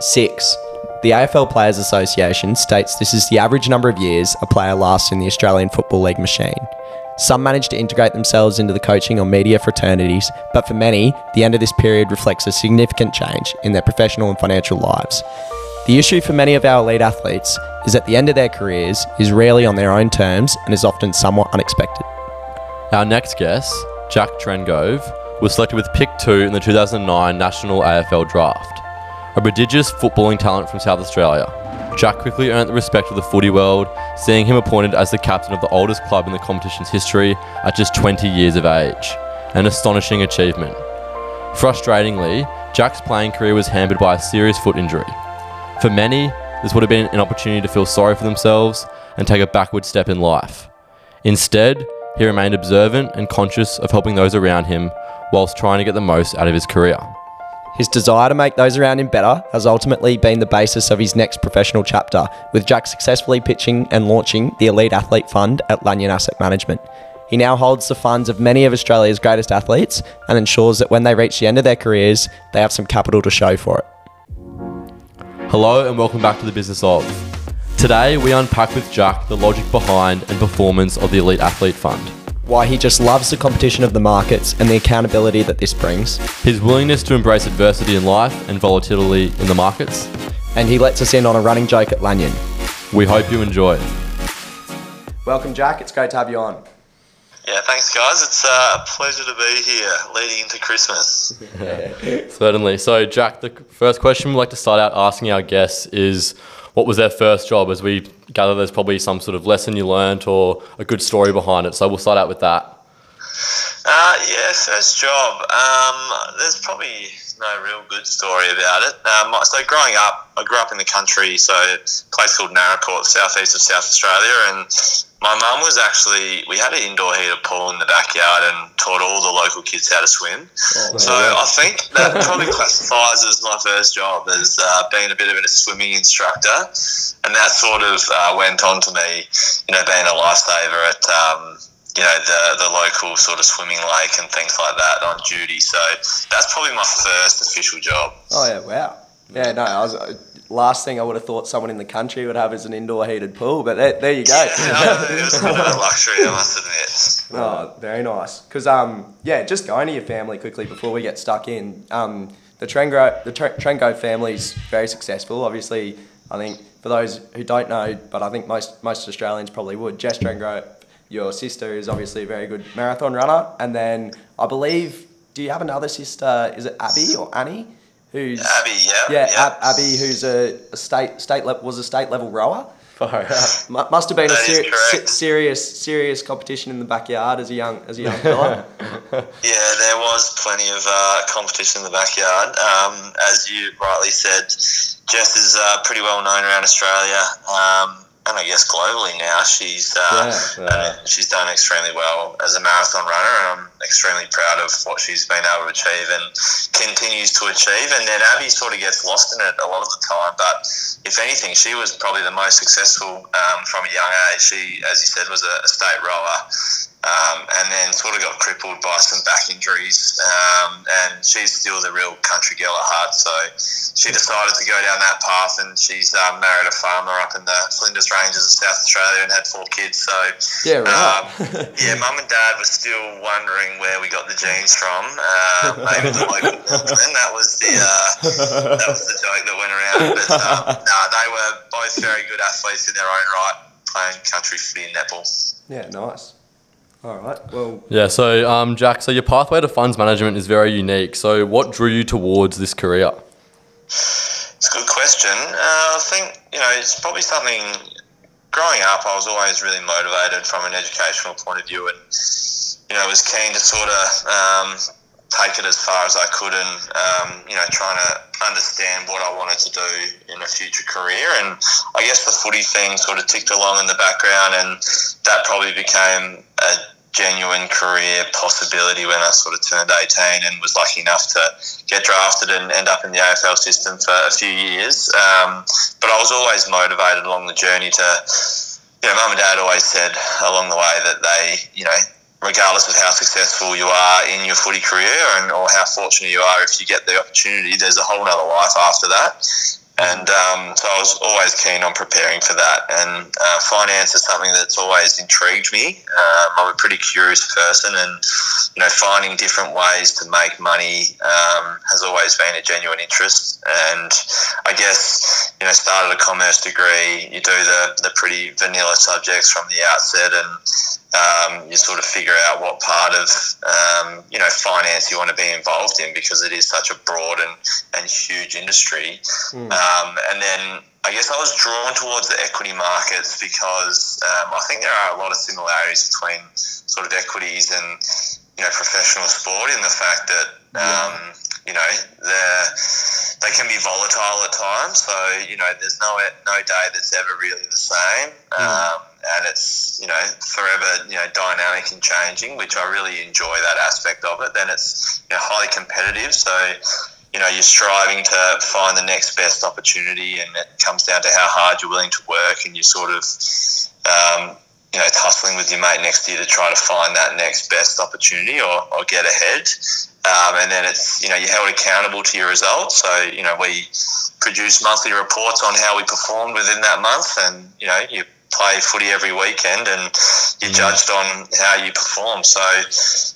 6. The AFL Players Association states this is the average number of years a player lasts in the Australian Football League machine. Some manage to integrate themselves into the coaching or media fraternities, but for many, the end of this period reflects a significant change in their professional and financial lives. The issue for many of our elite athletes is that the end of their careers is rarely on their own terms and is often somewhat unexpected. Our next guest, Jack Trengove, was selected with pick two in the 2009 National AFL Draft. A prodigious footballing talent from South Australia, Jack quickly earned the respect of the footy world, seeing him appointed as the captain of the oldest club in the competition's history at just 20 years of age. An astonishing achievement. Frustratingly, Jack's playing career was hampered by a serious foot injury. For many, this would have been an opportunity to feel sorry for themselves and take a backward step in life. Instead, he remained observant and conscious of helping those around him whilst trying to get the most out of his career. His desire to make those around him better has ultimately been the basis of his next professional chapter, with Jack successfully pitching and launching the Elite Athlete Fund at Lanyon Asset Management. He now holds the funds of many of Australia's greatest athletes and ensures that when they reach the end of their careers, they have some capital to show for it. Hello and welcome back to the business of. Today we unpack with Jack the logic behind and performance of the Elite Athlete Fund why he just loves the competition of the markets and the accountability that this brings. His willingness to embrace adversity in life and volatility in the markets. And he lets us in on a running joke at Lanyon. We hope you enjoy. Welcome, Jack. It's great to have you on. Yeah, thanks, guys. It's uh, a pleasure to be here leading into Christmas. Certainly. So, Jack, the first question we'd like to start out asking our guests is what was their first job? As we gather, there's probably some sort of lesson you learnt or a good story behind it. So we'll start out with that. Uh, yeah, first job. Um, there's probably no real good story about it. Um, so growing up, I grew up in the country, so a place called Naracoorte, southeast of South Australia, and my mum was actually we had an indoor heater pool in the backyard and taught all the local kids how to swim. Oh, so yeah. I think that probably classifies as my first job as uh, being a bit of a swimming instructor, and that sort of uh, went on to me, you know, being a lifesaver at. Um, you know the the local sort of swimming lake and things like that on duty. So that's probably my first official job. Oh yeah, wow. Yeah, no, I was uh, last thing I would have thought someone in the country would have is an indoor heated pool. But there, there you go. Yeah, it was a bit of a luxury, I must admit. Oh, very nice. Because um, yeah, just going to your family quickly before we get stuck in. Um, the Trengove the Trengove family is very successful. Obviously, I think for those who don't know, but I think most most Australians probably would. Jess Trengove, your sister, is obviously a very good marathon runner, and then I believe. Do you have another sister? Is it Abby or Annie? who's Abby, yeah, yeah, Ab- Abby, who's a, a state state level was a state level rower. Must have been that a ser- se- serious serious competition in the backyard as a young as a young fella. yeah, there was plenty of uh, competition in the backyard. Um, as you rightly said, Jess is uh, pretty well known around Australia. Um, and I guess globally now, she's uh, yeah, yeah. she's done extremely well as a marathon runner, extremely proud of what she's been able to achieve and continues to achieve. And then Abby sort of gets lost in it a lot of the time, but if anything, she was probably the most successful um, from a young age. She, as you said, was a, a state rower. Um, and then sort of got crippled by some back injuries. Um, and she's still the real country girl at heart. So she decided to go down that path, and she's um, married a farmer up in the Flinders Ranges of South Australia and had four kids. So yeah, right. Um, yeah, mum and dad were still wondering where we got the genes from. Uh, maybe the local and that was the uh, that was the joke that went around. But um, no, nah, they were both very good athletes in their own right, playing country footy and netball. Yeah, nice. All right. Well. Yeah. So, um, Jack. So your pathway to funds management is very unique. So, what drew you towards this career? It's a good question. Uh, I think you know it's probably something. Growing up, I was always really motivated from an educational point of view, and you know was keen to sort of um, take it as far as I could and, um, you know, trying to understand what I wanted to do in a future career. And I guess the footy thing sort of ticked along in the background, and that probably became a genuine career possibility when I sort of turned 18 and was lucky enough to get drafted and end up in the AFL system for a few years. Um, but I was always motivated along the journey to, you know, mum and dad always said along the way that they, you know, regardless of how successful you are in your footy career and or how fortunate you are if you get the opportunity, there's a whole other life after that. And um, so I was always keen on preparing for that. And uh, finance is something that's always intrigued me. Um, I'm a pretty curious person, and you know, finding different ways to make money um, has always been a genuine interest. And I guess you know, started a commerce degree. You do the the pretty vanilla subjects from the outset, and um, you sort of figure out what part of um, you know finance you want to be involved in because it is such a broad and, and huge industry. Mm. Um, and then I guess I was drawn towards the equity markets because um, I think there are a lot of similarities between sort of equities and you know professional sport in the fact that um, you know they can be volatile at times. So you know there's no no day that's ever really the same. Mm and it's you know forever you know dynamic and changing, which I really enjoy that aspect of it. Then it's you know, highly competitive, so you know you're striving to find the next best opportunity, and it comes down to how hard you're willing to work, and you sort of um, you know tussling with your mate next to you to try to find that next best opportunity or, or get ahead. Um, and then it's you know you're held accountable to your results. So you know we produce monthly reports on how we performed within that month, and you know you play footy every weekend and you're mm. judged on how you perform. So,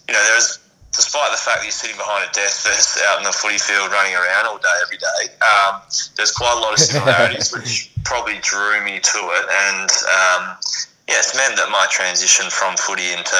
you know, there's despite the fact that you're sitting behind a desk versus out in the footy field running around all day every day, um, there's quite a lot of similarities which probably drew me to it. And um, yeah, it's meant that my transition from footy into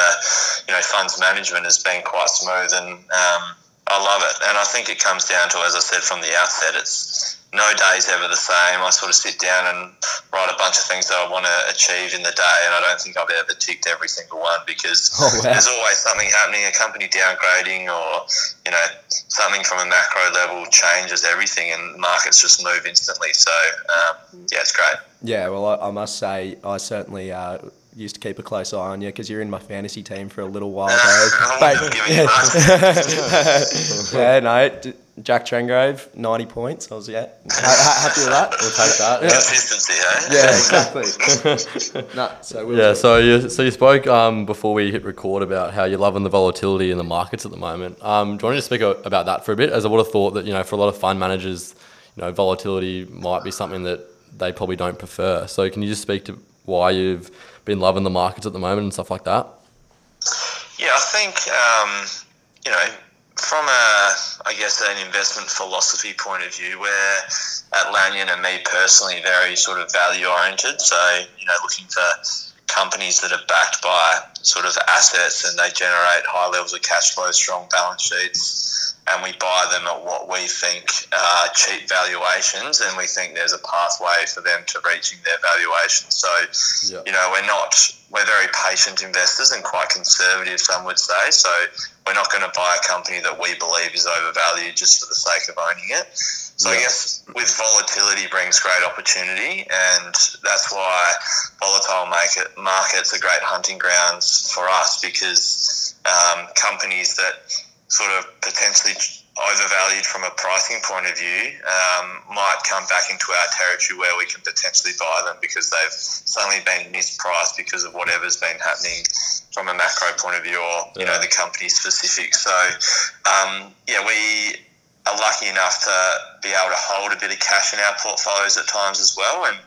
you know funds management has been quite smooth, and um, I love it. And I think it comes down to, as I said from the outset, it's no day's ever the same. I sort of sit down and write a bunch of things that I want to achieve in the day, and I don't think I've ever ticked every single one because oh, wow. there's always something happening. A company downgrading, or you know, something from a macro level changes everything, and markets just move instantly. So um, yeah, it's great. Yeah, well, I, I must say, I certainly. Uh, used to keep a close eye on you because you're in my fantasy team for a little while there. but, yeah, no, Jack Trengove, 90 points. I was, yeah, happy with that. We'll take that. Yeah. Consistency, eh? Yeah, exactly. nah, so we'll yeah, so you, so you spoke um, before we hit record about how you're loving the volatility in the markets at the moment. Um, do you want to just speak about that for a bit? As I would have thought that, you know, for a lot of fund managers, you know, volatility might be something that they probably don't prefer. So can you just speak to why you've been loving the markets at the moment and stuff like that? Yeah, I think, um, you know, from a, I guess, an investment philosophy point of view, where at Lanyon and me personally, very sort of value oriented. So, you know, looking for companies that are backed by sort of assets and they generate high levels of cash flow, strong balance sheets, and we buy them at what we think are cheap valuations, and we think there's a pathway for them to reaching their valuation. So, you know, we're not we're very patient investors and quite conservative, some would say. So we're not going to buy a company that we believe is overvalued just for the sake of owning it. So yeah. I guess with volatility brings great opportunity, and that's why volatile market markets are great hunting grounds for us because um, companies that sort of potentially overvalued from a pricing point of view um, might come back into our territory where we can potentially buy them because they've suddenly been mispriced because of whatever's been happening from a macro point of view or you know the company specific. So um, yeah, we are lucky enough to be able to hold a bit of cash in our portfolios at times as well. And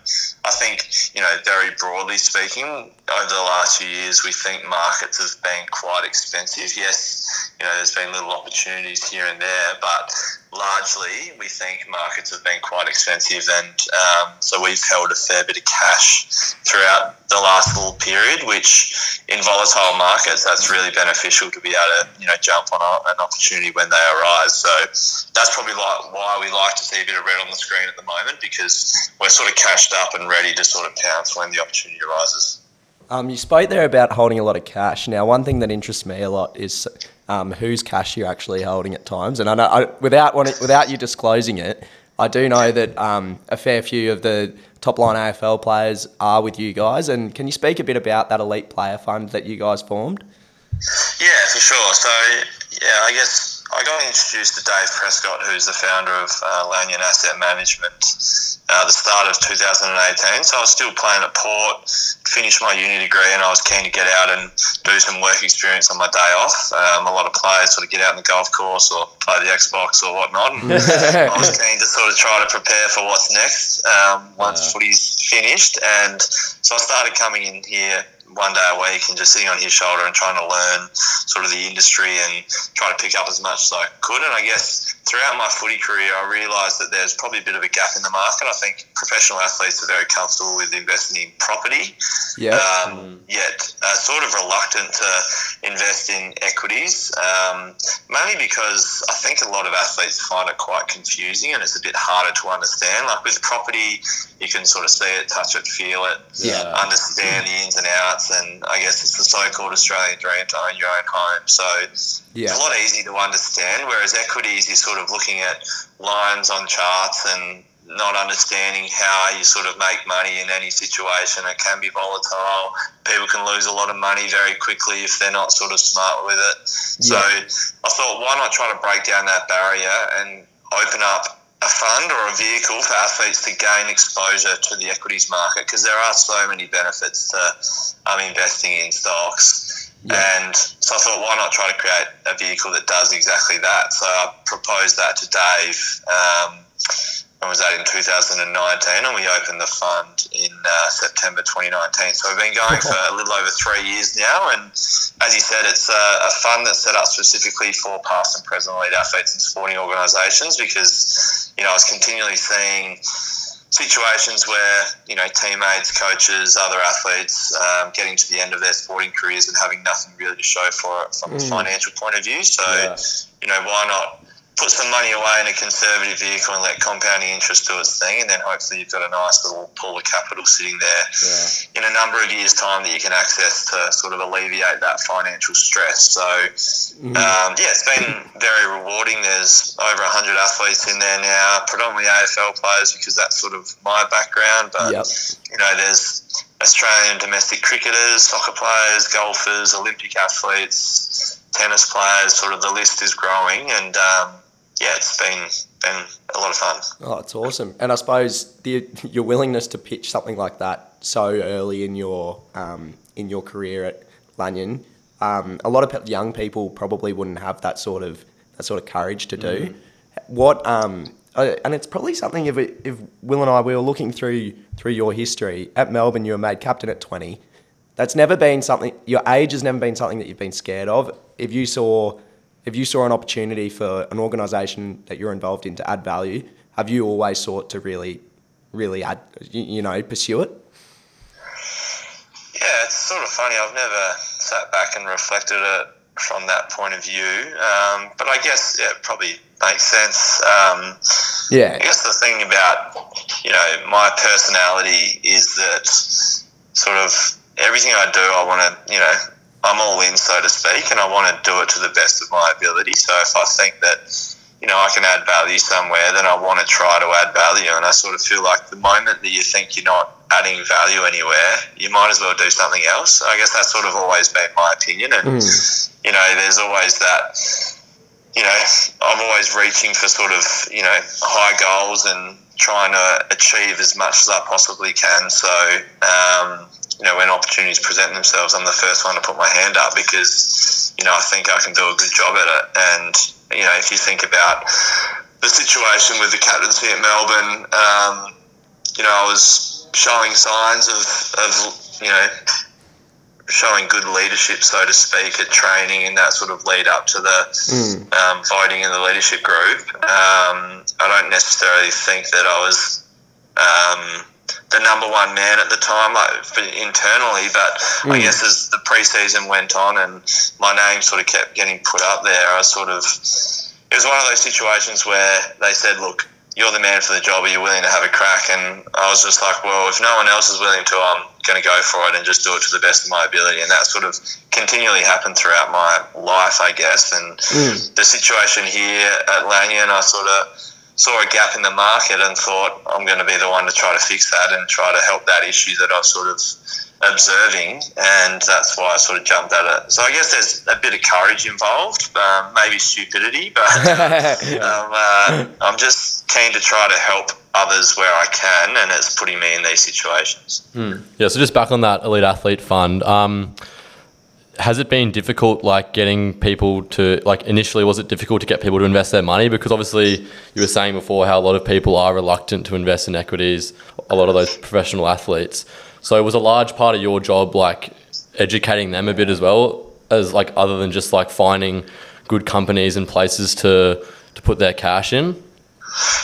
I think, you know, very broadly speaking, over the last few years, we think markets have been quite expensive. Yes, you know, there's been little opportunities here and there, but largely we think markets have been quite expensive. And um, so we've held a fair bit of cash throughout the last little period, which in volatile markets, that's really beneficial to be able to, you know, jump on a, an opportunity when they arise. So that's probably like why we like to see a bit of red on the screen at the moment because we're sort of cashed up and ready to sort of pounce when the opportunity arises. Um, you spoke there about holding a lot of cash. Now, one thing that interests me a lot is um, whose cash you're actually holding at times. And I know I, without wanting, without you disclosing it, I do know that um, a fair few of the top line AFL players are with you guys. And can you speak a bit about that elite player fund that you guys formed? Yeah, for sure. So, yeah, I guess I got introduced to Dave Prescott, who's the founder of uh, Lanyon Asset Management, uh, the start of 2018. So I was still playing at Port, finished my uni degree, and I was keen to get out and do some work experience on my day off. Um, a lot of players sort of get out on the golf course or play the Xbox or whatnot. And I was keen to sort of try to prepare for what's next um, once Yeah. footy's finished. And so I started coming in here one day a week and just sitting on his shoulder and trying to learn sort of the industry and try to pick up as much as I could. And I guess throughout my footy career, I realised that there's probably a bit of a gap in the market. I think professional athletes are very comfortable with investing in property, Yeah. um, yet uh, sort of reluctant to invest in equities, um, mainly because I think a lot of athletes find it quite confusing and it's a bit harder to understand. Like with property, you can sort of see it, touch it, feel it, Yeah. understand the ins and outs, and I guess it's the so-called Australian dream to own your own home. So Yeah. it's a lot easier to understand. Whereas equities, you're sort of looking at lines on charts and not understanding how you sort of make money in any situation. It can be volatile. People can lose a lot of money very quickly if they're not sort of smart with it. So I thought, why not try to break down that barrier and open up a fund or a vehicle for athletes to gain exposure to the equities market because there are so many benefits to um, investing in stocks. And so I thought, why not try to create a vehicle that does exactly that? So I proposed that to Dave. Um, was that in 2019? And we opened the fund in uh, September 2019. So we've been going for a little over three years now. And as you said, it's a, a fund that's set up specifically for past and present elite athletes and sporting organisations because, you know, I was continually seeing situations where you know teammates, coaches, other athletes um, getting to the end of their sporting careers and having nothing really to show for it from a financial point of view. So Yeah. you know why not put some money away in a conservative vehicle and let compounding interest do its thing, and then hopefully you've got a nice little pool of capital sitting there Yeah. in a number of years' time that you can access to sort of alleviate that financial stress. So, um, yeah, it's been very rewarding. There's over 100 athletes in there now, predominantly AFL players because that's sort of my background. But, Yep. you know, there's Australian domestic cricketers, soccer players, golfers, Olympic athletes, tennis players, sort of the list is growing. And, um, yeah, it's been, been a lot of fun. Oh, it's awesome. And I suppose the, your willingness to pitch something like that so early in your um, in your career at Lanyon, um, a lot of pe- young people probably wouldn't have that sort of that sort of courage to do. What um, uh, and it's probably something if it, if Will and I we were looking through through your history at Melbourne, you were made captain at twenty. That's never been something. Your age has never been something that you've been scared of. If you saw if you saw an opportunity for an organisation that you're involved in to add value, have you always sought to really, really add, you, you know, pursue it? Yeah, it's sort of funny. I've never sat back and reflected it from that point of view. Um, but I guess yeah, it probably makes sense. Um, Yeah, I guess the thing about you know my personality is that sort of everything I do, I want to you know I'm all in, so to speak, and I want to do it to the best of my ability. So if I think that you know I can add value somewhere, then I want to try to add value. And I sort of feel like the moment that you think you're not adding value anywhere, you might as well do something else. I guess that's sort of always been my opinion, and hmm. you know, there's always that you know, I'm always reaching for sort of, you know, high goals and trying to achieve as much as I possibly can. So, um, you know, when opportunities present themselves, I'm the first one to put my hand up because, you know, I think I can do a good job at it. And, you know, if you think about the situation with the captaincy at Melbourne, um, you know, I was showing signs of, of you know, showing good leadership, so to speak, at training and that sort of lead up to the um, voting in the leadership group. Um, I don't necessarily think that I was um, the number one man at the time, like internally, but I guess as the preseason went on and my name sort of kept getting put up there, I sort of it was one of those situations where they said, "Look, you're the man for the job. Are you willing to have a crack?" And I was just like, "Well, if no one else is willing to, I'm going to go for it and just do it to the best of my ability." And that sort of continually happened throughout my life, I guess. And hmm. the situation here at Lanyon, I sort of saw a gap in the market and thought I'm going to be the one to try to fix that and try to help that issue that I've sort of observing, and that's why I sort of jumped at it. So I guess there's a bit of courage involved, um, maybe stupidity, but um, uh, I'm just keen to try to help others where I can, and it's putting me in these situations. Yeah, so just back on that elite athlete fund. Um, has it been difficult, like getting people to, like initially, was it difficult to get people to invest their money? Because obviously, you were saying before how a lot of people are reluctant to invest in equities, a lot of those professional athletes. So, it was a large part of your job like educating them a bit as well, as like other than just like finding good companies and places to, to put their cash in?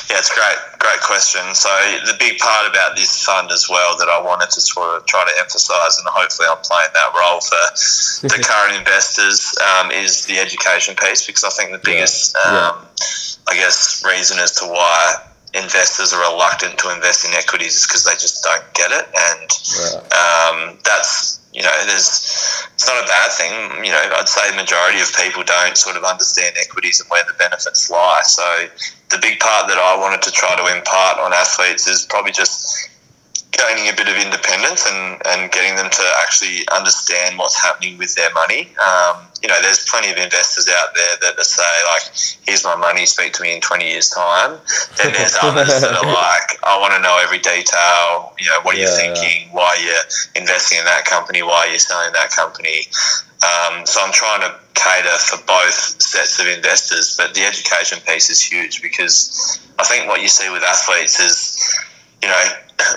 Yeah, it's great, great question. So the big part about this fund as well that I wanted to sort of try to emphasise, and hopefully I'm playing that role for the current investors, um, is the education piece because I think the biggest, um, I guess, reason as to why investors are reluctant to invest in equities is because they just don't get it, and um, that's you know, there's it's not a bad thing. You know, I'd say the majority of people don't sort of understand equities and where the benefits lie. So the big part that I wanted to try to impart on athletes is probably just gaining a bit of independence and, and getting them to actually understand what's happening with their money. Um, you know, there's plenty of investors out there that say, like, here's my money, speak to me in 20 years' time. Then there's others that are like, I want to know every detail. You know, what are you Yeah, thinking? Why are you investing in that company? Why are you selling that company? Um, so I'm trying to cater for both sets of investors, but the education piece is huge because I think what you see with athletes is, you know,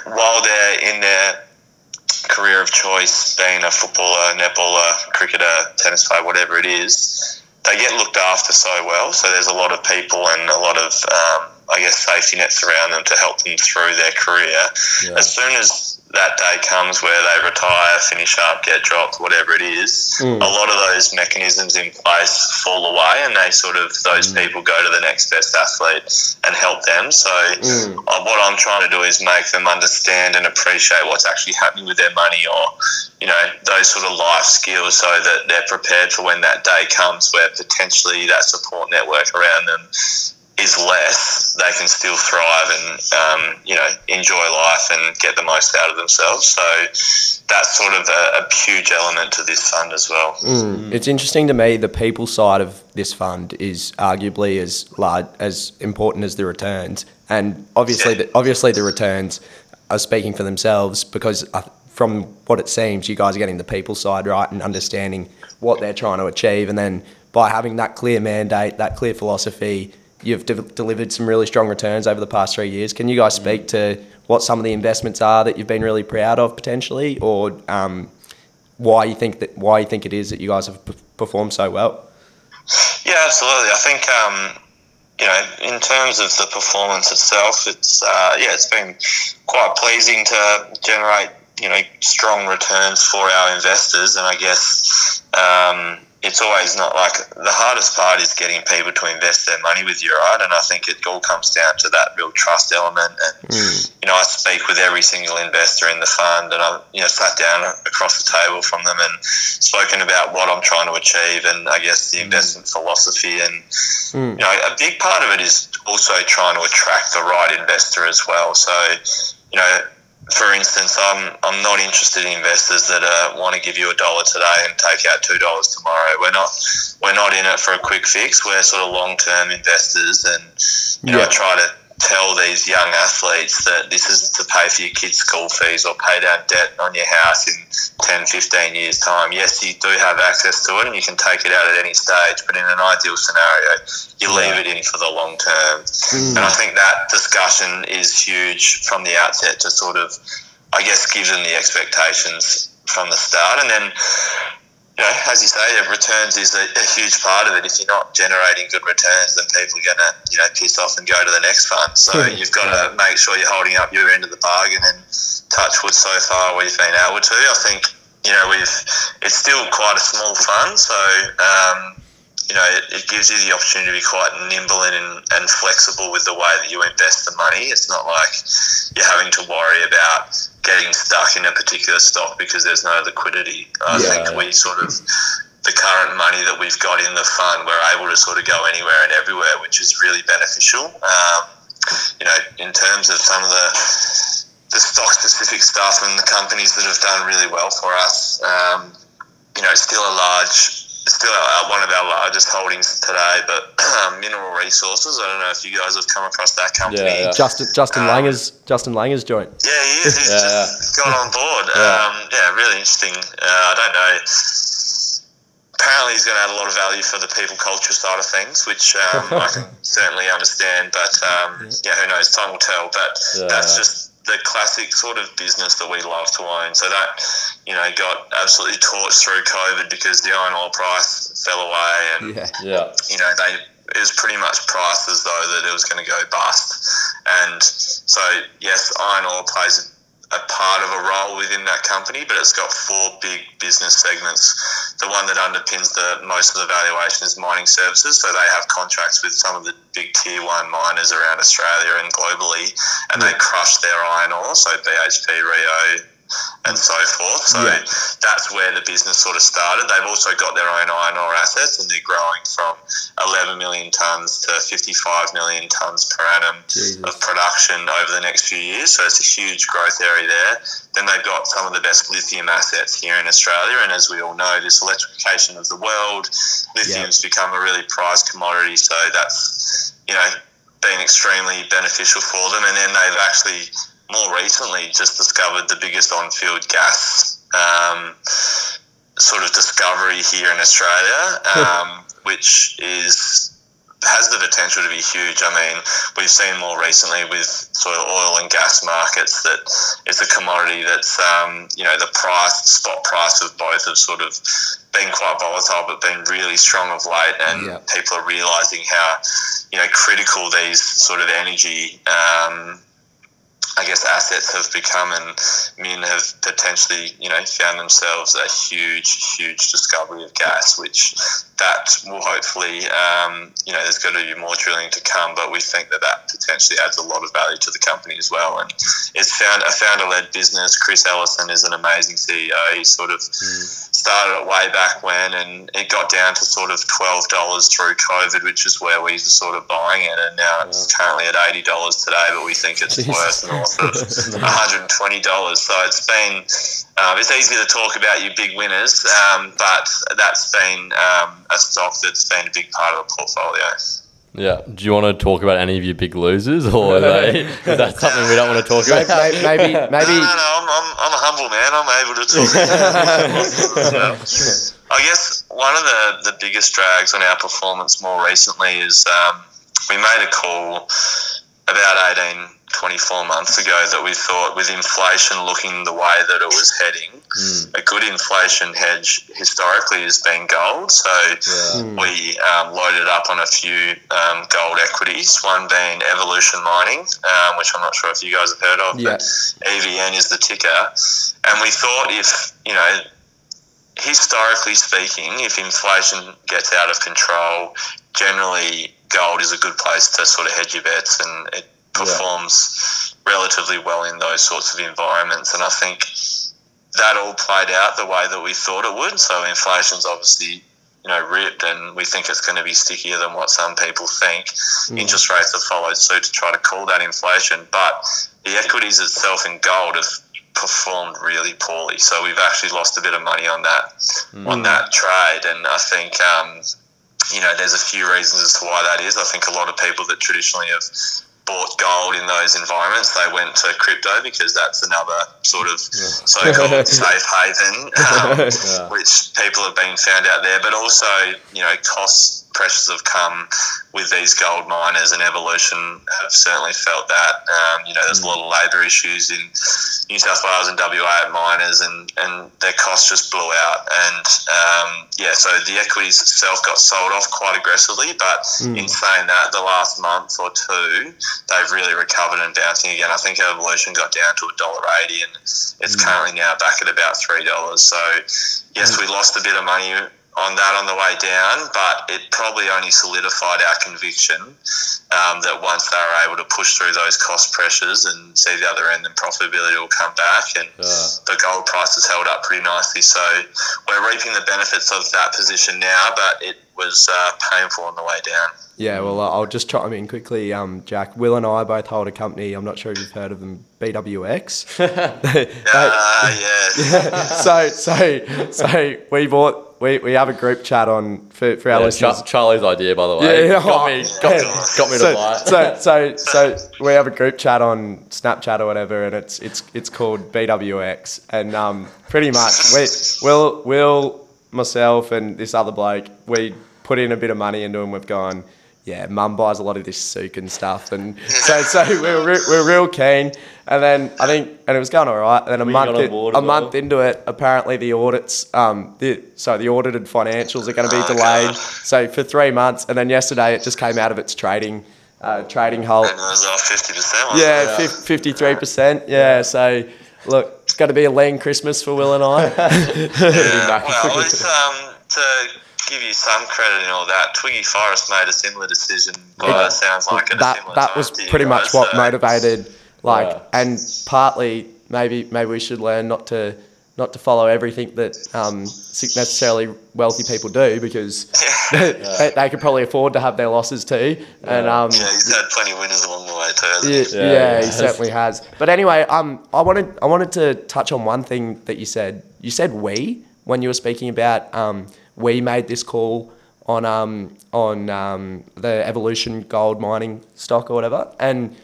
while they're in their career of choice, being a footballer, netballer, cricketer, tennis player, whatever it is, they get looked after so well. So there's a lot of people and a lot of, um, I guess, safety nets around them to help them through their career. As soon as that day comes where they retire, finish up, get dropped, whatever it is, mm. a lot of those mechanisms in place fall away, and they sort of those mm. people go to the next best athlete and help them. So mm. uh, what I'm trying to do is make them understand and appreciate what's actually happening with their money, or you know those sort of life skills, so that they're prepared for when that day comes where potentially that support network around them is less, they can still thrive and um, you know enjoy life and get the most out of themselves. So that's sort of a, a huge element to this fund as well. It's interesting to me the people side of this fund is arguably as large as important as the returns, and obviously Yeah. the, obviously the returns are speaking for themselves because uh, from what it seems, you guys are getting the people side right and understanding what they're trying to achieve, and then by having that clear mandate, that clear philosophy, you've de- delivered some really strong returns over the past three years. Can you guys speak to what some of the investments are that you've been really proud of potentially, or um, why you think that why you think it is that you guys have p- performed so well. Yeah, absolutely. I think um, you know, in terms of the performance itself, it's uh, yeah, it's been quite pleasing to generate you know strong returns for our investors, and I guess um, it's always not like the hardest part is getting people to invest their money with you, right? And I think it all comes down to that real trust element. And mm. you know, I speak with every single investor in the fund, and I've you know sat down across the table from them and spoken about what I'm trying to achieve, and I guess the mm. investment philosophy. And mm. you know, a big part of it is also trying to attract the right investor as well. So, you know, for instance, I'm I'm not interested in investors that uh, want to give you a dollar today and take out two dollars tomorrow. We're not we're not in it for a quick fix. We're sort of long term investors, and you know, I try to tell these young athletes that this is to pay for your kids' school fees or pay down debt on your house in 10, 15 years' time. Yes, you do have access to it and you can take it out at any stage, but in an ideal scenario, you leave it in for the long term. Mm. And I think that discussion is huge from the outset to sort of, I guess, give them the expectations from the start. And then, you know, as you say, returns is a, a huge part of it. If you're not generating good returns, then people are going to, you know, piss off and go to the next fund. So you've got to make sure you're holding up your end of the bargain and touch wood so far we've been able to. I think, you know, we've, it's still quite a small fund. So, um, you know, it, it gives you the opportunity to be quite nimble and, and flexible with the way that you invest the money. It's not like you're having to worry about getting stuck in a particular stock because there's no liquidity. I Yeah. think we sort of, the current money that we've got in the fund, we're able to sort of go anywhere and everywhere, which is really beneficial. Um, you know, in terms of some of the the stock specific stuff and the companies that have done really well for us. Um, you know, still a large still one of our largest holdings today, but um, Mineral Resources. I don't know if you guys have come across that company. Yeah, yeah. Justin Justin Um, Langer's Justin Langer's joint. Yeah, he is. He's Yeah, just got on board. Yeah. Um, yeah, really interesting. Uh, I don't know. Apparently, he's going to add a lot of value for the people culture side of things, which um, I can certainly understand. But um, yeah, who knows? Time will tell. But Yeah, that's just the classic sort of business that we love to own. So that you know got absolutely torched through COVID because the iron ore price fell away and Yeah. Yeah. you know, they it was pretty much priced as though that it was going to go bust. And so, yes, iron ore plays a part of a role within that company, but it's got four big business segments. The one that underpins the most of the valuation is mining services. So they have contracts with some of the big tier one miners around Australia and globally, and they crush their iron ore. So BHP, Rio, and so forth. So Yeah. that's where the business sort of started. They've also got their own iron ore assets, and they're growing from 11 million tons to 55 million tons per annum Jesus. of production over the next few years. So it's a huge growth area there. Then they've got some of the best lithium assets here in Australia, and as we all know, this electrification of the world, lithium's become a really prized commodity. So that's you know been extremely beneficial for them. And then they've actually more recently just discovered the biggest on-field gas um, sort of discovery here in Australia, um, which is has the potential to be huge. I mean, we've seen more recently with sort of oil and gas markets that it's a commodity that's um, you know the price, the spot price of both have sort of been quite volatile, but been really strong of late, and Yeah. people are realizing how you know critical these sort of energy. Um, I guess assets have become, and men have potentially, you know, found themselves a huge, huge discovery of gas, which that will hopefully, um, you know, there's going to be more drilling to come, but we think that that potentially adds a lot of value to the company as well. And it's found a founder-led business. Chris Ellison is an amazing CEO. He sort of started it way back when, and it got down to sort of twelve dollars through COVID, which is where we were sort of buying it, and now it's currently at eighty dollars today, but we think it's Jesus. worth north of one hundred and twenty dollars. So it's been um, it's easy to talk about your big winners, um, but that's been um, a stock that's been a big part of the portfolio. Yeah. Do you want to talk about any of your big losers, or are they, is that something we don't want to talk about? maybe, maybe, maybe No, no, no. I'm, I'm, I'm a humble man. I'm able to talk. About well. I guess one of the, the biggest drags on our performance more recently is um, we made a call about 18, 24 months ago that we thought with inflation looking the way that it was heading, a good inflation hedge historically has been gold. So Yeah. we um, loaded up on a few um, gold equities, one being Evolution Mining, um, which I'm not sure if you guys have heard of, Yeah. but EVN is the ticker. And we thought if, you know, historically speaking, if inflation gets out of control, generally gold is a good place to sort of hedge your bets and it performs relatively well in those sorts of environments. And I think that all played out the way that we thought it would. So inflation's obviously, you know, ripped and we think it's going to be stickier than what some people think. Interest rates have followed suit to try to cool that inflation. But the equities itself in gold have performed really poorly. So we've actually lost a bit of money on that on that trade. And I think um, you know, there's a few reasons as to why that is. I think a lot of people that traditionally have bought gold in those environments, they went to crypto because that's another sort of so-called safe haven, um, Yeah. which people have been found out there. But also, you know, cost pressures have come with these gold miners, and Evolution have certainly felt that. Um, you know, there's a lot of labour issues in New South Wales and WA at miners, and, and their costs just blew out. And um, yeah, so the equities itself got sold off quite aggressively. But in saying that, the last month or two, they've really recovered and bouncing again. I think Evolution got down to a dollar eighty, and it's currently now back at about three dollars. So yes, we lost a bit of money on that on the way down, but it probably only solidified our conviction um, that once they were able to push through those cost pressures and see the other end, then profitability will come back. And Yeah. the gold price has held up pretty nicely. So we're reaping the benefits of that position now, but it was uh, painful on the way down. Yeah, well, uh, I'll just chime in quickly, um, Jack. Will and I both hold a company. I'm not sure if you've heard of them, BWX. Uh, yeah. so, so, so we bought. We, we have a group chat on for, for our Yeah, listeners. Char- Charlie's idea, by the way. Yeah, got me, got, me- got me to so, buy it. so, so, so we have a group chat on Snapchat or whatever, and it's it's it's called BWX, and um, pretty much we will will myself and this other bloke we put in a bit of money into, and we've gone. Yeah, mum buys a lot of this Sukin stuff, and so so we we're re- we're real keen. And then I think, and it was going all right. And then a We month in- a as well. month into it, apparently the audits, um, the so the audited financials are going to be Oh, delayed. God. So for three months, and then yesterday it just came out of its trading uh, trading halt. And it was off 50%. Yeah, fifty three percent. Yeah, so look, it's going to be a lean Christmas for Will and I. Yeah, well, it's, um, to give you some credit in all that, Twiggy Forrest made a similar decision. By, it sounds like at a that similar that time was to you pretty much guys, what so- motivated, like, Yeah. and partly maybe maybe we should learn not to not to follow everything that um, necessarily wealthy people do because they, they could probably afford to have their losses too. And um, Yeah, he's had plenty of winners along the way too. hasn't Yeah, he? yeah, Yeah, he yeah. certainly has. But anyway, um, I wanted I wanted to touch on one thing that you said. You said we when you were speaking about um, we made this call on um on um the evolution gold mining stock or whatever, and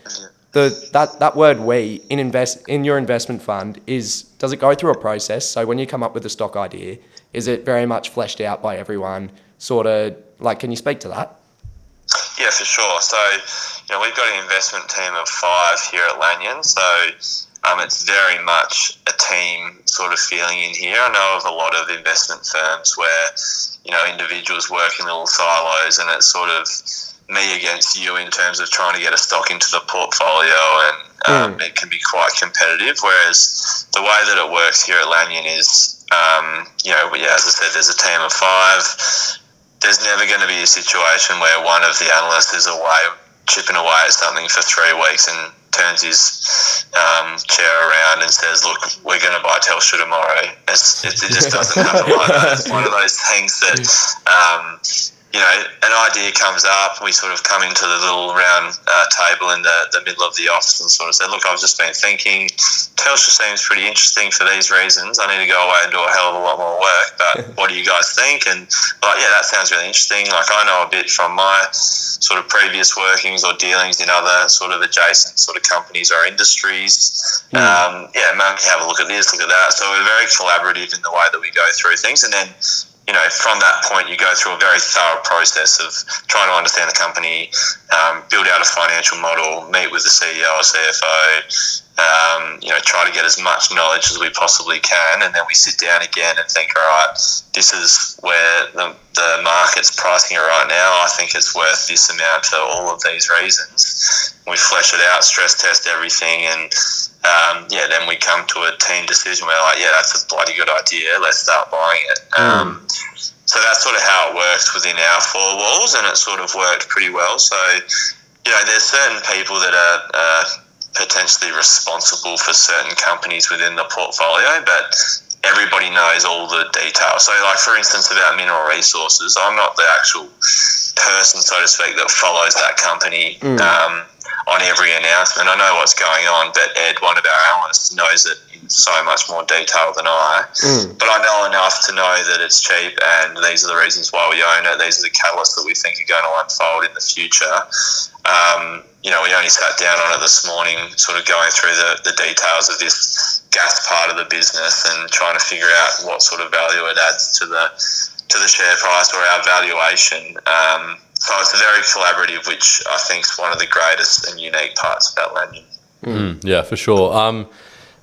the that that word we in invest in your investment fund is does it go through a process? So when you come up with a stock idea, is it very much fleshed out by everyone? Sort of like, can you speak to that? Yeah, for sure. So, you know, we've got an investment team of five here at Lanyon. So, um, it's very much a team sort of feeling in here. I know of a lot of investment firms where, you know, individuals work in little silos and it's sort of me against you in terms of trying to get a stock into the portfolio and um, it can be quite competitive. Whereas the way that it works here at Lanyon is, um, you know, yeah, as I said, there's a team of five there's never going to be a situation where one of the analysts is away chipping away at something for three weeks and turns his um, chair around and says, "Look, we're going to buy Telstra tomorrow." It's, it, it just doesn't happen like that. It's one of those things that. Um, you know, an idea comes up, we sort of come into the little round uh, table in the, the middle of the office and sort of say, look, I've just been thinking, Telstra seems pretty interesting for these reasons. I need to go away and do a hell of a lot more work, but what do you guys think? And like, yeah, that sounds really interesting. Like, I know a bit from my sort of previous workings or dealings in other sort of adjacent sort of companies or industries. Um, yeah, maybe have a look at this, look at that. So we're very collaborative in the way that we go through things. And then you know, from that point, you go through a very thorough process of trying to understand the company, um, build out a financial model, meet with the CEO or CFO, um, you know, try to get as much knowledge as we possibly can, and then we sit down again and think, all right, this is where the, the market's pricing it right now. I think it's worth this amount for all of these reasons. We flesh it out, stress test everything, and um, yeah, then we come to a team decision where like, yeah, that's a bloody good idea. Let's start buying it. Um, so that's sort of how it works within our four walls, and it sort of worked pretty well. So, you know, there's certain people that are uh, potentially responsible for certain companies within the portfolio, but everybody knows all the details. So, like for instance, about mineral resources, I'm not the actual person, so to speak, that follows that company. Um, on every announcement, I know what's going on, but Ed, one of our analysts, knows it in so much more detail than I. But I know enough to know that it's cheap, and these are the reasons why we own it. These are the catalysts that we think are going to unfold in the future. Um, you know, we only sat down on it this morning, sort of going through the, the details of this gas part of the business and trying to figure out what sort of value it adds to the to the share price or our valuation. Um, so it's very collaborative, which I think is one of the greatest and unique parts about Lanyon. Mm, yeah, for sure. Um,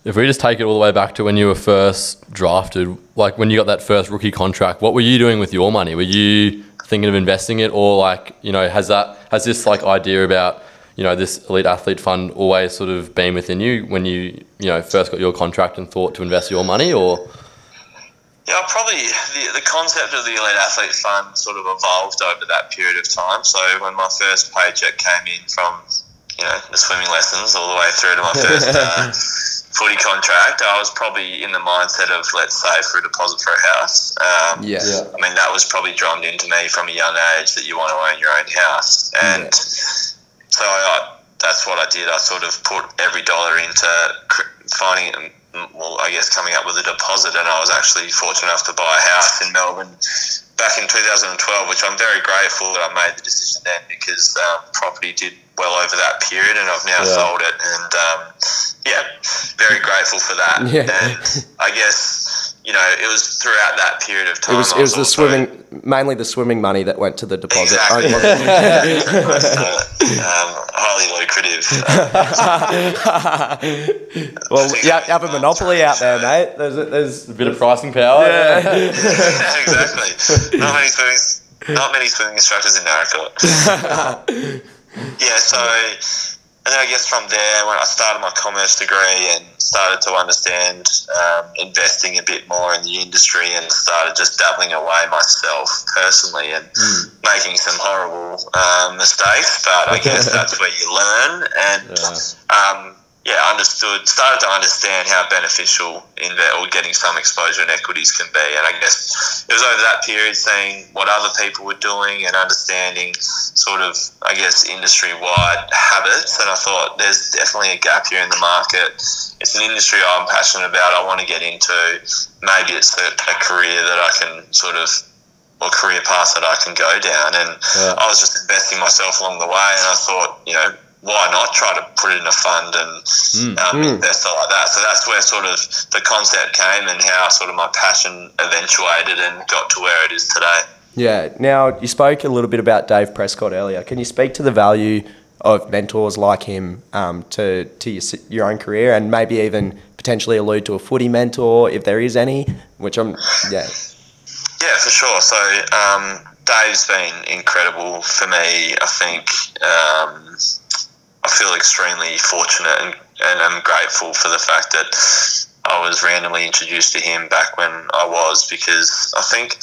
if we just take it all the way back to when you were first drafted, like when you got that first rookie contract, what were you doing with your money? Were you thinking of investing it, or like you know, has that has this like idea about you know this elite athlete fund always sort of been within you when you you know first got your contract and thought to invest your money, or Yeah, probably the, the concept of the Elite Athlete Fund sort of evolved over that period of time. So when my first paycheck came in from, you know, the swimming lessons all the way through to my first uh, footy contract, I was probably in the mindset of let's save for a deposit for a house. Um, Yeah. Yeah. I mean, that was probably drummed into me from a young age that you want to own your own house. And so I, that's what I did. I sort of put every dollar into finding, um, well, I guess coming up with a deposit. And I was actually fortunate enough to buy a house in Melbourne back in 2012, which I'm very grateful that I made the decision then because um, property did well over that period and I've now Yeah. sold it. And um, yeah, very grateful for that. Yeah. And I guess, you know, it was throughout that period of time. It was, I it was the swimming, mainly the swimming money that went to the deposit. Exactly. Oh, was it? That's, uh, um, highly lucrative. well, yeah, you have a monopoly out there, mate. There's, a, there's A bit of pricing power. Yeah, exactly. Not many swimming, not many swimming instructors in Naracoorte. yeah. So, and then I guess from there, when I started my commerce degree and started to understand um, investing a bit more in the industry and started just dabbling away myself personally and making some horrible um, mistakes, but I guess that's where you learn and. Um, yeah, understood. Started to understand how beneficial in or getting some exposure in equities can be, and I guess it was over that period seeing what other people were doing and understanding sort of, I guess, industry-wide habits. And I thought there's definitely a gap here in the market. It's an industry I'm passionate about. I want to get into. Maybe it's a, a career that I can sort of or career path that I can go down. And Yeah. I was just investing myself along the way, and I thought, you know, why not try to put it in a fund and um, invest it like that? So that's where sort of the concept came and how sort of my passion eventuated and got to where it is today. Yeah. Now, you spoke a little bit about Dave Prescott earlier. Can you speak to the value of mentors like him um, to, to your, your own career and maybe even potentially allude to a footy mentor if there is any? Which I'm, yeah. Yeah, for sure. So um, Dave's been incredible for me. I think um, I feel extremely fortunate and, and I'm grateful for the fact that I was randomly introduced to him back when I was because I think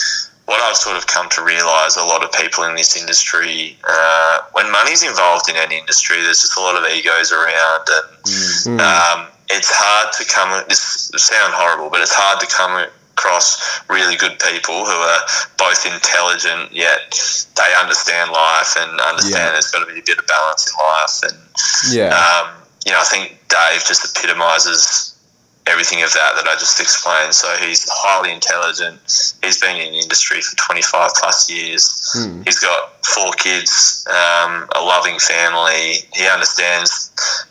what I've sort of come to realise a lot of people in this industry, uh, when money's involved in any industry, there's just a lot of egos around and um, it's hard to come. This sound horrible, but it's hard to come across really good people who are both intelligent yet they understand life and understand Yeah. there's got to be a bit of balance in life. And Yeah. um, you know, I think Dave just epitomises everything of that that I just explained. So he's highly intelligent. He's been in the industry for 25 plus years. He's got four kids, um, a loving family. He understands,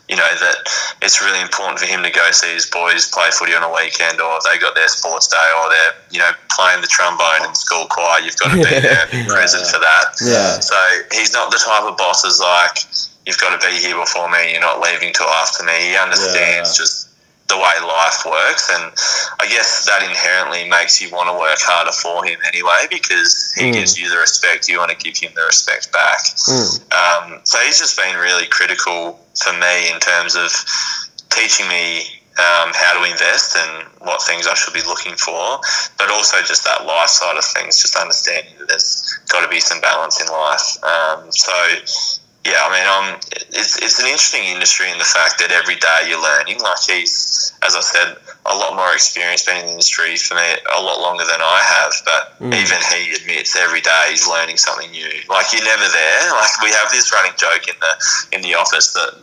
you know, that it's really important for him to go see his boys play footy on a weekend or they got their sports day or they're, you know, playing the trombone in school choir. You've got to be there be present for that. Yeah. So he's not the type of boss who's like, you've got to be here before me, you're not leaving till after me. He understands Yeah. just the way life works. And I guess that inherently makes you want to work harder for him anyway because he gives you the respect, you want to give him the respect back. Um, so he's just been really critical for me in terms of teaching me um, how to invest and what things I should be looking for, but also just that life side of things, just understanding that there's got to be some balance in life. Um, so, yeah, I mean, um, it's, it's an interesting industry in the fact that every day you're learning. Like he's, as I said, a lot more experience been in the industry for me, a lot longer than I have. But even he admits every day he's learning something new. Like you're never there. Like we have this running joke in the in the office that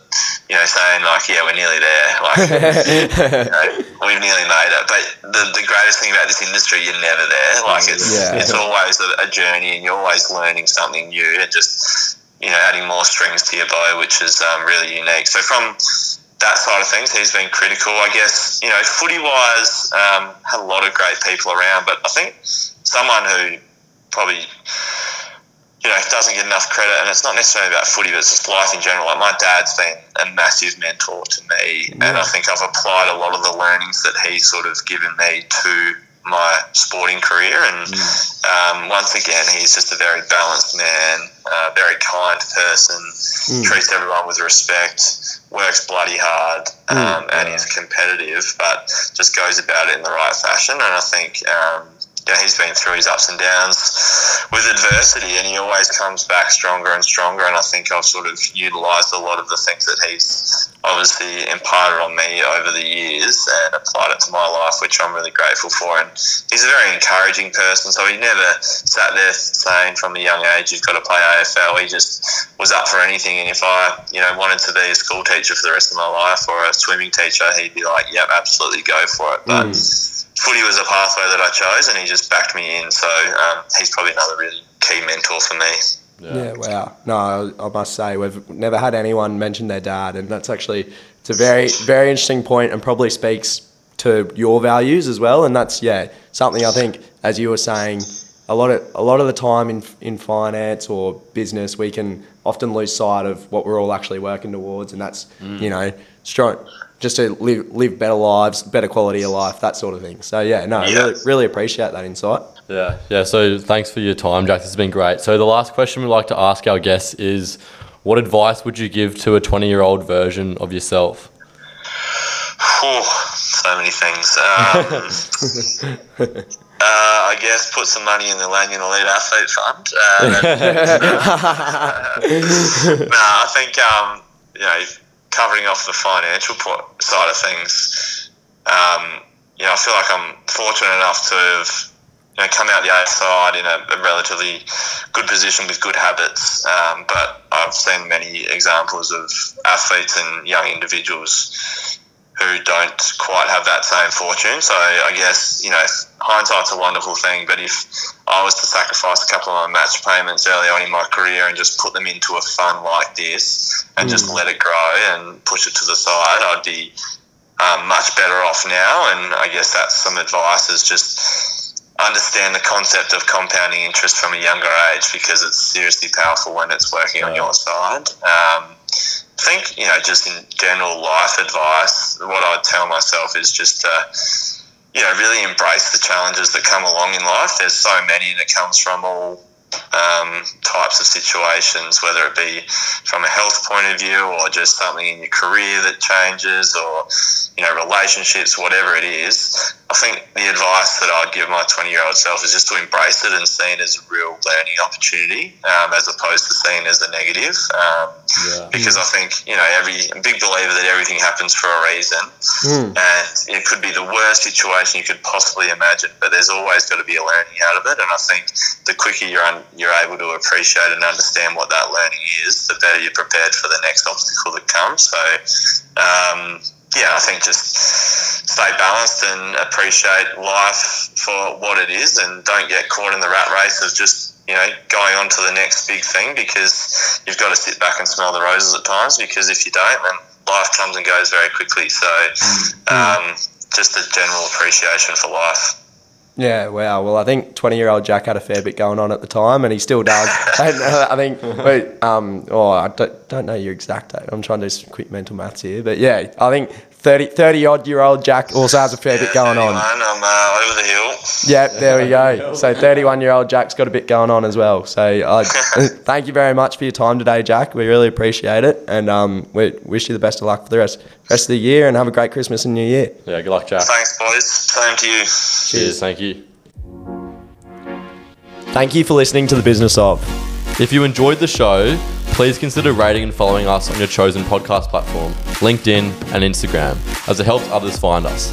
you know saying like, yeah, we're nearly there. Like you know, we've nearly made it. But the, the greatest thing about this industry, you're never there. Like it's Yeah. it's always a, a journey, and you're always learning something new, and just you know adding more strings to your bow, which is um, really unique. So from that side of things, he's been critical. I guess you know footy wise, um, had a lot of great people around, but I think someone who probably you know, doesn't get enough credit, and it's not necessarily about footy, but it's just life in general. Like my dad's been a massive mentor to me, and I think I've applied a lot of the learnings that he's sort of given me to my sporting career. And um, once again, he's just a very balanced man, a very kind person, treats everyone with respect, works bloody hard, um, and is competitive, but just goes about it in the right fashion. And I think. Um, you know, he's been through his ups and downs with adversity, and he always comes back stronger and stronger. And I think I've sort of utilised a lot of the things that he's obviously imparted on me over the years and applied it to my life, which I'm really grateful for. And he's a very encouraging person, so he never sat there saying from a young age you've got to play AFL. He just was up for anything, and if I, you know, wanted to be a school teacher for the rest of my life or a swimming teacher, he'd be like, "Yep, absolutely, go for it." But mm footy was a pathway that I chose, and he just backed me in. So um, he's probably another really key mentor for me. Yeah. yeah. wow. No, I must say we've never had anyone mention their dad, and that's actually it's a very very interesting point, and probably speaks to your values as well. And that's yeah something I think, as you were saying, a lot of a lot of the time in in finance or business, we can often lose sight of what we're all actually working towards, and that's mm. you know strong just to live live better lives, better quality of life, that sort of thing. So yeah, no, yeah. really really appreciate that insight. Yeah, yeah. So thanks for your time, Jack. This has been great. So the last question we'd like to ask our guests is, what advice would you give to a twenty year old version of yourself? Oh, so many things. Um, uh, I guess put some money in the Lanyon Elite Athlete Fund. Uh, no, I think um, you know covering off the financial side of things, um, you know, I feel like I'm fortunate enough to have you know, come out the other side in a, a relatively good position with good habits. Um, but I've seen many examples of athletes and young individuals who don't quite have that same fortune. So I guess, you know, hindsight's a wonderful thing, but if I was to sacrifice a couple of my match payments early on in my career and just put them into a fund like this and mm. just let it grow and push it to the side, I'd be um, much better off now. And I guess that's some advice is just understand the concept of compounding interest from a younger age because it's seriously powerful when it's working on your side. Um, think, you know, just in general life advice, what I'd tell myself is just you know, really embrace the challenges that come along in life. There's so many, and it comes from all um, types of situations, whether it be from a health point of view or just something in your career that changes or, you know, relationships, whatever it is. I think the advice that I'd give my 20 year old self is just to embrace it and see it as a real learning opportunity um, as opposed to seeing it as a negative. Um, yeah. Because I think, you know, every I'm big believer that everything happens for a reason. Mm. And it could be the worst situation you could possibly imagine, but there's always got to be a learning out of it. And I think the quicker you're un- you're able to appreciate and understand what that learning is, the better you're prepared for the next obstacle that comes. So, um, yeah, I think just stay balanced and appreciate life for what it is, and don't get caught in the rat race of just you know going on to the next big thing because you've got to sit back and smell the roses at times. Because if you don't, then life comes and goes very quickly. So, mm. um, just a general appreciation for life. Yeah, wow. Well, I think 20 year old Jack had a fair bit going on at the time, and he still does. and, I think, wait, um, oh, I don't, don't know your exact date. I'm trying to do some quick mental maths here. But yeah, I think 30, 30 odd year old Jack also has a fair bit going on. I'm uh, over the hill. Yeah, there we go. So 31 year old Jack's got a bit going on as well. So uh, thank you very much for your time today, Jack. We really appreciate it. And um, we wish you the best of luck for the rest, rest of the year and have a great Christmas and New Year. Yeah, good luck, Jack. Thanks, boys. Same to you. Cheers. Cheers thank you. Thank you for listening to The Business of. If you enjoyed the show, please consider rating and following us on your chosen podcast platform, LinkedIn and Instagram, as it helps others find us.